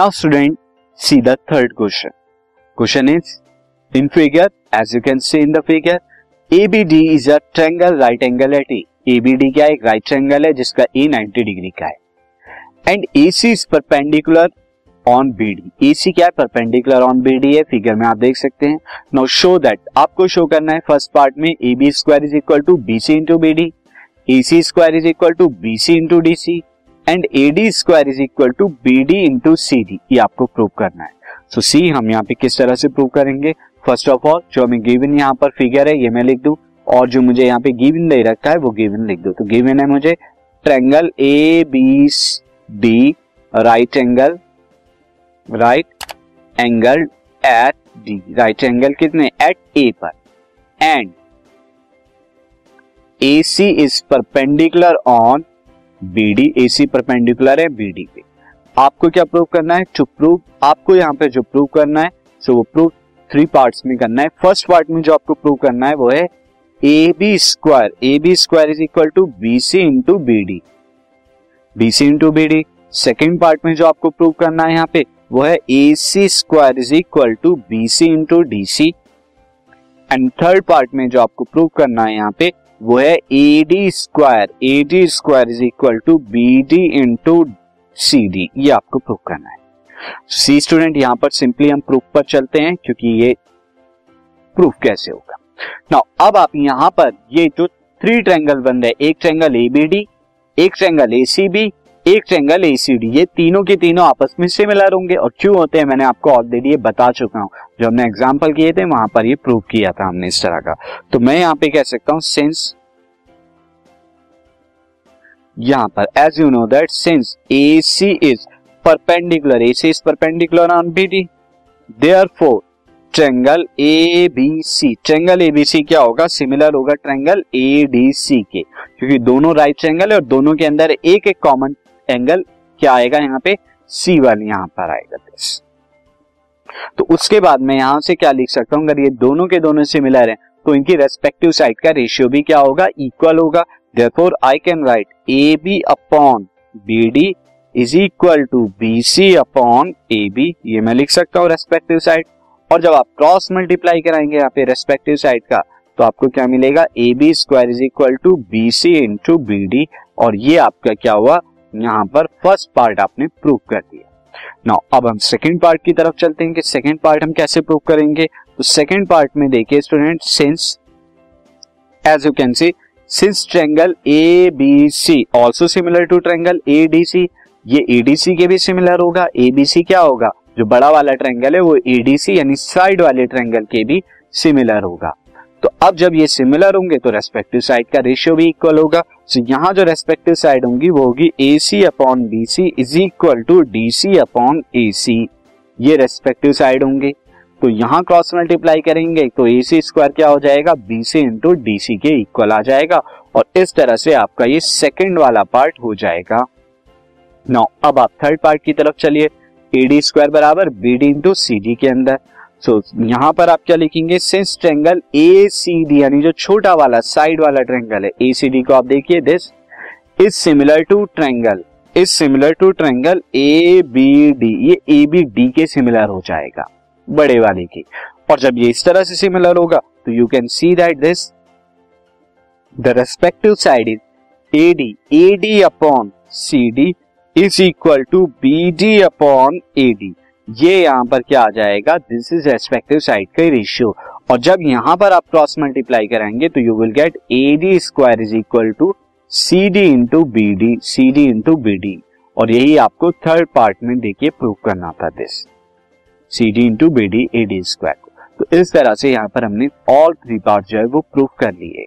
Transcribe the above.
Now student see the third question question is in figure as you can see in the figure ABD is a triangle right angle at A ABD क्या एक right triangle है, जिसका ए 90 degree का है। And AC is perpendicular on BD AC क्या है? Perpendicular on BD है। Figure में आप देख सकते हैं। नाउ शो दैट आपको शो करना है फ़र्स्ट पार्ट में A B square is equal to B C into B D A C square is equal to B C into D C and A D square is equal to B D into C D ये आपको prove करना है। सो so, सी हम यहाँ पे किस तरह से प्रूव करेंगे? फ़र्स्ट ऑफ़ ऑल जो हमें गिवन यहाँ पर फिगर है ये मैं लिख दू। और जो मुझे यहाँ पे गिवन दे रखा है वो गिवन लिख दो। तो गिवन है मुझे triangle A B D right angle right angle at D right angle कितने? एट ए पर। And A C is perpendicular on B D A C perpendicular है बी डी पे। आपको क्या प्रूव करना है? टू प्रूव आपको यहाँ पे जो प्रूव करना है सो वो प्रूव थ्री पार्ट्स में करना है। फ़र्स्ट पार्ट में जो आपको प्रूव करना है, वो है A B square A B square is equal to B C into B D B C into B D second part में जो आपको प्रूव करना है यहाँ पे, वो है A C square is equal to B C into D C and third part में जो आपको प्रूव करना है यहाँ पे वो है A D square A D square is equal to B D into C D ये आपको प्रूफ करना है। सी स्टूडेंट यहाँ पर सिंपली हम प्रूफ पर चलते हैं, क्योंकि ये प्रूफ कैसे होगा। नाउ अब आप यहाँ पर, ये जो थ्री ट्रैंगल बन रहे एक ट्रैंगल ए बी डी एक ट्रैंगल ए सी बी एक ट्रेंगल एसीडी ये तीनों के तीनों आपस में सिमिलर होंगे और क्यों होते हैं, मैंने आपको ऑलरेडी ये बता चुका हूँ। जो हमने एग्ज़ाम्पल किए थे, वहाँ पर ये प्रूव किया था हमने इस तरह का। तो मैं यहाँ पे कह सकता हूँ सिंस यहाँ पर as you know that since A C is perpendicular A C is perpendicular on B D therefore triangle A B C triangle A B C क्या होगा? सिमिलर होगा ट्रेंगल ए डी सी के। क्योंकि दोनों right triangle है और दोनों के अंदर एक एक कॉमन एंगल क्या आएगा यहाँ पे? सी वन यहाँ पर आएगा दिस तो उसके बाद मैं यहाँ से क्या लिख सकता हूँ? अगर ये दोनों के दोनों सिमिलर हैं तो इनकी रेस्पेक्टिव साइड का रेशियो भी क्या होगा? इक्वल होगा। Therefore I can write A B upon B D is equal to B C upon A B ये मैं लिख सकता हूँ रेस्पेक्टिव साइड और जब आप क्रॉस मल्टीप्लाई कराएँगे यहाँ पे रेस्पेक्टिव साइड का तो आपको क्या मिलेगा? A B square is equal to B C into B D और ये आपका क्या हुआ? यहाँ पर फ़र्स्ट पार्ट आपने प्रूव कर दिया। नाउ अब हम सेकेंड पार्ट की तरफ़ चलते हैं कि सेकंड पार्ट हम कैसे प्रूव करेंगे? तो सेकेंड पार्ट में देखिए student since as you can see since triangle A B C also similar to triangle A D C ये एडीसी के भी सिमिलर होगा एबीसी क्या होगा? जो बड़ा वाला ट्रेंगल है, वो एडीसी यानी साइड वाले ट्रेंगल के भी सिमिलर होगा। तो अब जब ये सिमिलर होंगे तो रेस्पेक्टिव साइड का रेशियो भी इक्वल होगा। So, यहाँ जो रेस्पेक्टिव साइड होंगी वो होगी A C upon B C is equal to D C upon A C ये रेस्पेक्टिव साइड होंगे। तो यहाँ क्रॉस मल्टीप्लाई करेंगे तो ए सी स्क्वायर क्या हो जाएगा? B C into D C के इक्वल आ जाएगा। और इस तरह से आपका ये सेकेंड वाला पार्ट हो जाएगा। नो अब आप थर्ड पार्ट की तरफ़ चलिए। ए डी स्क्वायर बराबर B D into C D के अंदर। सो so, यहाँ पर आप क्या लिखेंगे? Since triangle A C D यानी जो छोटा वाला साइड वाला ट्रेंगल है ए सी डी को आप देखिए this is similar to triangle is similar to triangle A B D ये ए बी डी के सिमिलर हो जाएगा बड़े वाले के। और जब ये इस तरह से सिमिलर होगा तो you can see that this the respective side is A D A D upon C D is equal to B D upon A D ये यहाँ पर क्या आ जाएगा? दिस इज़ रेस्पेक्टिव साइड का रेशियो और जब यहाँ पर आप क्रॉस मल्टीप्लाई कराएँगे तो you will get A D square is equal to C D into B D C D into B D और यही आपको थर्ड पार्ट में देखिए प्रूव करना था this C D into B D A D square तो इस तरह से यहाँ पर हमने ऑल थ्री पार्ट जो है वो प्रूव कर लिए।